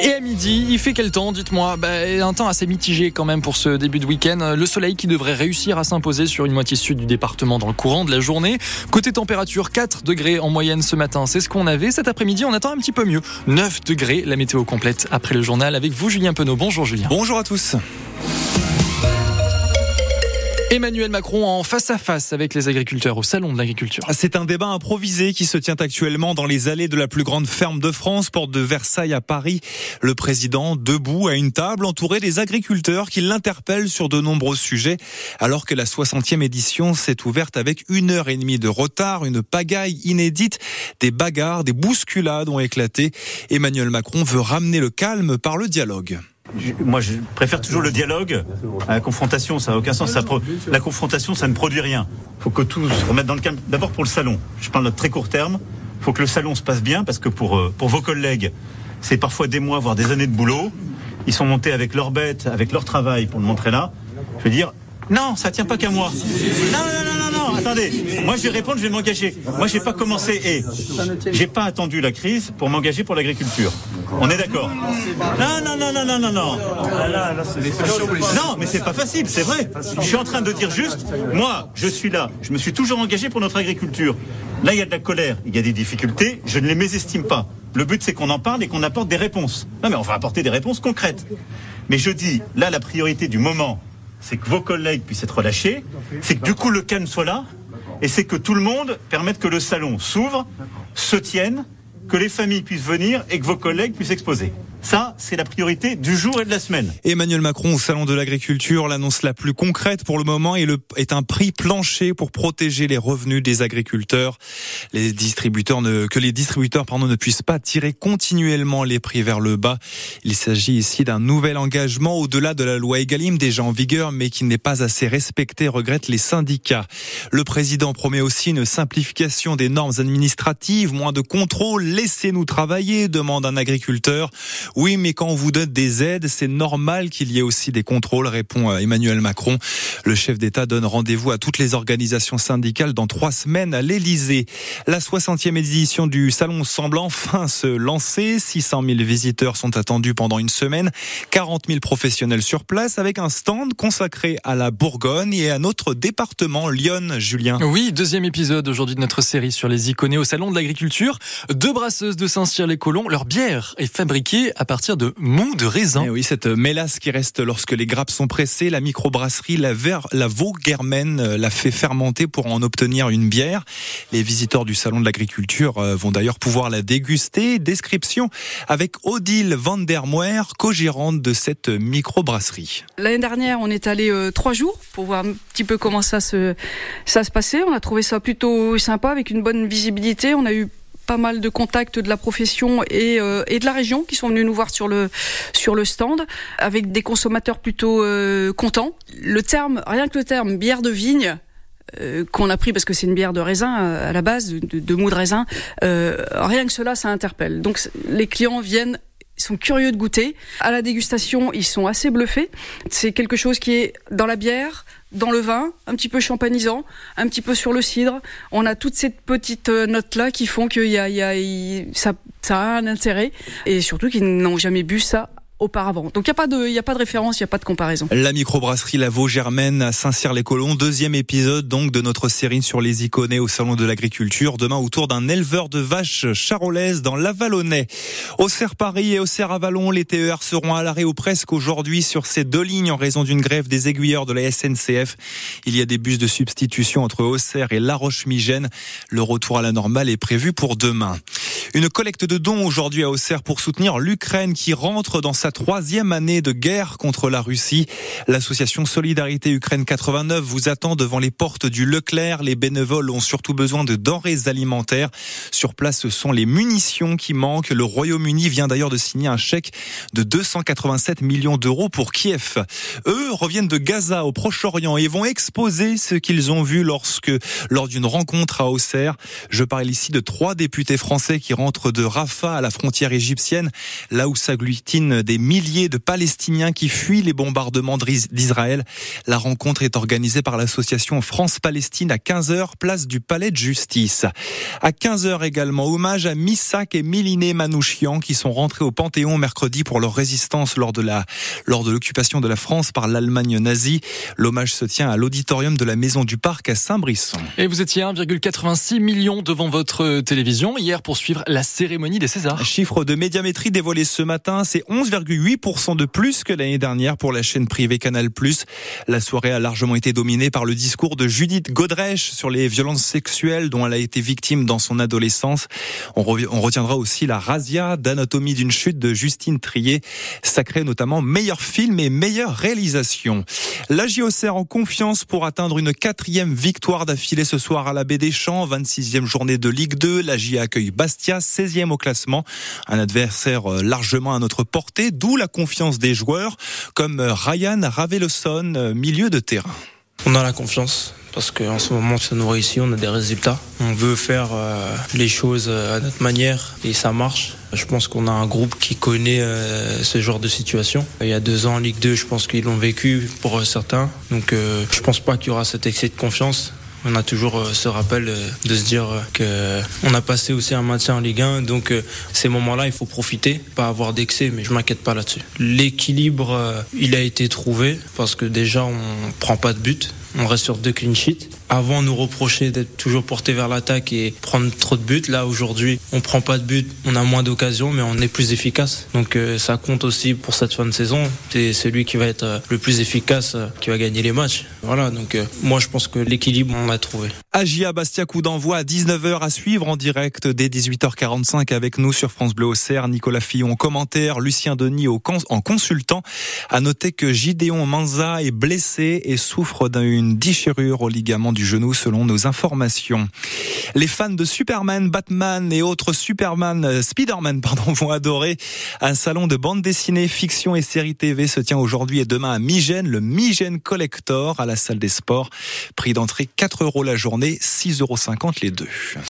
Et à midi, il fait quel temps, dites-moi bah, Un temps assez mitigé quand même pour ce début de week-end. Le soleil qui devrait réussir à s'imposer sur une moitié sud du département dans le courant de la journée. Côté température, 4 degrés en moyenne ce matin, c'est ce qu'on avait. Cet après-midi, on attend un petit peu mieux. 9 degrés, la météo complète après le journal avec vous, Julien Penaud. Bonjour Julien. Bonjour à tous. Emmanuel Macron en face à face avec les agriculteurs au Salon de l'agriculture. C'est un débat improvisé qui se tient actuellement dans les allées de la plus grande ferme de France, porte de Versailles à Paris. Le président, debout à une table, entouré des agriculteurs qui l'interpellent sur de nombreux sujets, alors que la 60e édition s'est ouverte avec une heure et demie de retard, une pagaille inédite, des bagarres, des bousculades ont éclaté. Emmanuel Macron veut ramener le calme par le dialogue moi, je préfère toujours le dialogue à la confrontation. Ça n'a aucun sens. La confrontation, ça ne produit rien. Il faut que tout se remette dans le calme. D'abord pour le salon. Je parle de très court terme. Il faut que le salon se passe bien parce que pour, euh, pour vos collègues, c'est parfois des mois, voire des années de boulot. Ils sont montés avec leurs bêtes, avec leur travail pour le montrer là. Je veux dire, non, ça tient pas qu'à moi. Non, non, non, non, non, attendez. Moi, je vais répondre, je vais m'engager. Moi, j'ai pas commencé et j'ai pas attendu la crise pour m'engager pour l'agriculture. On est d'accord Non, non, non, non, non, non, non. Non, mais c'est pas facile, c'est vrai. Je suis en train de dire juste, moi, je suis là. Je me suis toujours engagé pour notre agriculture. Là, il y a de la colère, il y a des difficultés. Je ne les mésestime pas. Le but, c'est qu'on en parle et qu'on apporte des réponses. Non, mais on va apporter des réponses concrètes. Mais je dis, là, la priorité du moment, c'est que vos collègues puissent être relâchés, c'est que du coup le calme soit là, et c'est que tout le monde permette que le salon s'ouvre, se tienne, que les familles puissent venir et que vos collègues puissent exposer. Ça, c'est la priorité du jour et de la semaine. Emmanuel Macron au Salon de l'Agriculture, l'annonce la plus concrète pour le moment est, un prix plancher pour protéger les revenus des agriculteurs. Les distributeurs ne, que les distributeurs pardon, ne puissent pas tirer continuellement les prix vers le bas. Il s'agit ici d'un nouvel engagement au-delà de la loi Egalim déjà en vigueur mais qui n'est pas assez respecté, regrettent les syndicats. Le président promet aussi une simplification des normes administratives, moins de contrôle, laissez-nous travailler, demande un agriculteur. Oui, mais quand on vous donne des aides, c'est normal qu'il y ait aussi des contrôles, répond euh, Emmanuel Macron. Le chef d'État donne rendez-vous à toutes les organisations syndicales dans trois semaines à l'Élysée. La 60e édition du Salon semble enfin se lancer. 600 000 visiteurs sont attendus pendant une semaine. 40 000 professionnels sur place avec un stand consacré à la Bourgogne et à notre département Lyon, Julien. Oui, deuxième épisode aujourd'hui de notre série sur les iconés au Salon de l'Agriculture. Deux brasseuses de Saint-Cyr-les-Colons. Leur bière est fabriquée partir de mou de raisin. Eh oui, cette mélasse qui reste lorsque les grappes sont pressées, la microbrasserie La, Ver, la Vaugermaine euh, l'a fait fermenter pour en obtenir une bière. Les visiteurs du salon de l'agriculture euh, vont d'ailleurs pouvoir la déguster. Description avec Odile van der Moer, co-gérante de cette microbrasserie. L'année dernière, on est allé euh, trois jours pour voir un petit peu comment ça se ça se passait. On a trouvé ça plutôt sympa avec une bonne visibilité. On a eu pas mal de contacts de la profession et, euh, et de la région qui sont venus nous voir sur le sur le stand avec des consommateurs plutôt euh, contents. Le terme, rien que le terme bière de vigne. Euh, qu'on a pris parce que c'est une bière de raisin euh, à la base, de, de mou de raisin. rien que cela, ça interpelle. Donc les clients viennent ils sont curieux de goûter. À la dégustation, ils sont assez bluffés. C'est quelque chose qui est dans la bière, dans le vin, un petit peu champanisant, un petit peu sur le cidre. On a toutes ces petites euh, notes-là qui font que y a, y a, ça, ça a un intérêt. Et surtout qu'ils n'ont jamais bu ça auparavant. Donc il n'y a pas de, il a pas de référence, il n'y a pas de comparaison. La microbrasserie Lavaux Germaine à Saint-Cyr-les-Colons, deuxième épisode donc de notre série sur les iconés au salon de l'agriculture. Demain autour d'un éleveur de vaches charolaises dans l'Avalonnais. Au Serre Paris et au Serre Avalon, les TER seront à l'arrêt ou presque aujourd'hui sur ces deux lignes en raison d'une grève des aiguilleurs de la SNCF. Il y a des bus de substitution entre Auxerre et La Roche-Migène. Le retour à la normale est prévu pour demain. Une collecte de dons aujourd'hui à Auxerre pour soutenir l'Ukraine qui rentre dans sa troisième année de guerre contre la Russie. L'association Solidarité Ukraine 89 vous attend devant les portes du Leclerc. Les bénévoles ont surtout besoin de denrées alimentaires. Sur place, ce sont les munitions qui manquent. Le Royaume-Uni vient d'ailleurs de signer un chèque de 287 millions d'euros pour Kiev. Eux reviennent de Gaza au Proche-Orient et vont exposer ce qu'ils ont vu lorsque, lors d'une rencontre à Auxerre. Je parle ici de trois députés français qui rentre de Rafah à la frontière égyptienne, là où s'agglutinent des milliers de Palestiniens qui fuient les bombardements d'Israël. La rencontre est organisée par l'association France-Palestine à 15h, place du Palais de Justice. À 15h également, hommage à Missak et Miliné Manouchian qui sont rentrés au Panthéon mercredi pour leur résistance lors de la lors de l'occupation de la France par l'Allemagne nazie. L'hommage se tient à l'auditorium de la Maison du Parc à Saint-Brisson. Et vous étiez 1,86 million devant votre télévision hier pour suivre la cérémonie des Césars. Chiffre de médiamétrie dévoilé ce matin, c'est 11,8% de plus que l'année dernière pour la chaîne privée Canal+. La soirée a largement été dominée par le discours de Judith Godrèche sur les violences sexuelles dont elle a été victime dans son adolescence. On, retiendra aussi la razzia d'anatomie d'une chute de Justine Trier, sacrée notamment meilleur film et meilleure réalisation. La JOCR en confiance pour atteindre une quatrième victoire d'affilée ce soir à la Baie des Champs, 26e journée de Ligue 2. La J accueille Bastia, 16e au classement. Un adversaire euh, largement à notre portée, d'où la confiance des joueurs comme euh, Ryan Raveloson, euh, milieu de terrain. On a la confiance parce qu'en ce moment ça nous réussit, on a des résultats. On veut faire euh, les choses à notre manière et ça marche. Je pense qu'on a un groupe qui connaît ce genre de situation. Il y a deux ans en Ligue 2, je pense qu'ils l'ont vécu pour certains. Donc euh, je pense pas qu'il y aura cet excès de confiance. On a toujours ce rappel de se dire que on a passé aussi un maintien en Ligue 1, donc ces moments-là, il faut profiter, pas avoir d'excès, mais je m'inquiète pas là-dessus. L'équilibre, il a été trouvé parce que déjà on prend pas de but, on reste sur deux clean sheets. Avant, nous reprochait d'être toujours porté vers l'attaque et prendre trop de buts. Là, aujourd'hui, on prend pas de buts, on a moins d'occasions, mais on est plus efficace. Donc, euh, ça compte aussi pour cette fin de saison. C'est celui qui va être euh, le plus efficace euh, qui va gagner les matchs. Voilà. Donc, moi, je pense que l'équilibre, on l'a trouvé. Agia Bastia, coup d'envoi à 19h à suivre en direct dès 18h45 avec nous sur France Bleu Auxerre. Nicolas Fillon commentaire, Lucien Denis au en consultant. À noter que Gideon Manza est blessé et souffre d'une une déchirure au ligament du genou selon nos informations. Les fans de Superman, Batman et autres Superman, euh, Spider-Man, pardon, vont adorer. Un salon de bande dessinée, fiction et séries TV se tient aujourd'hui et demain à Migène, le Migène Collector à la salle des sports. Prix d'entrée 4 euros la journée, 6,50 euros les deux.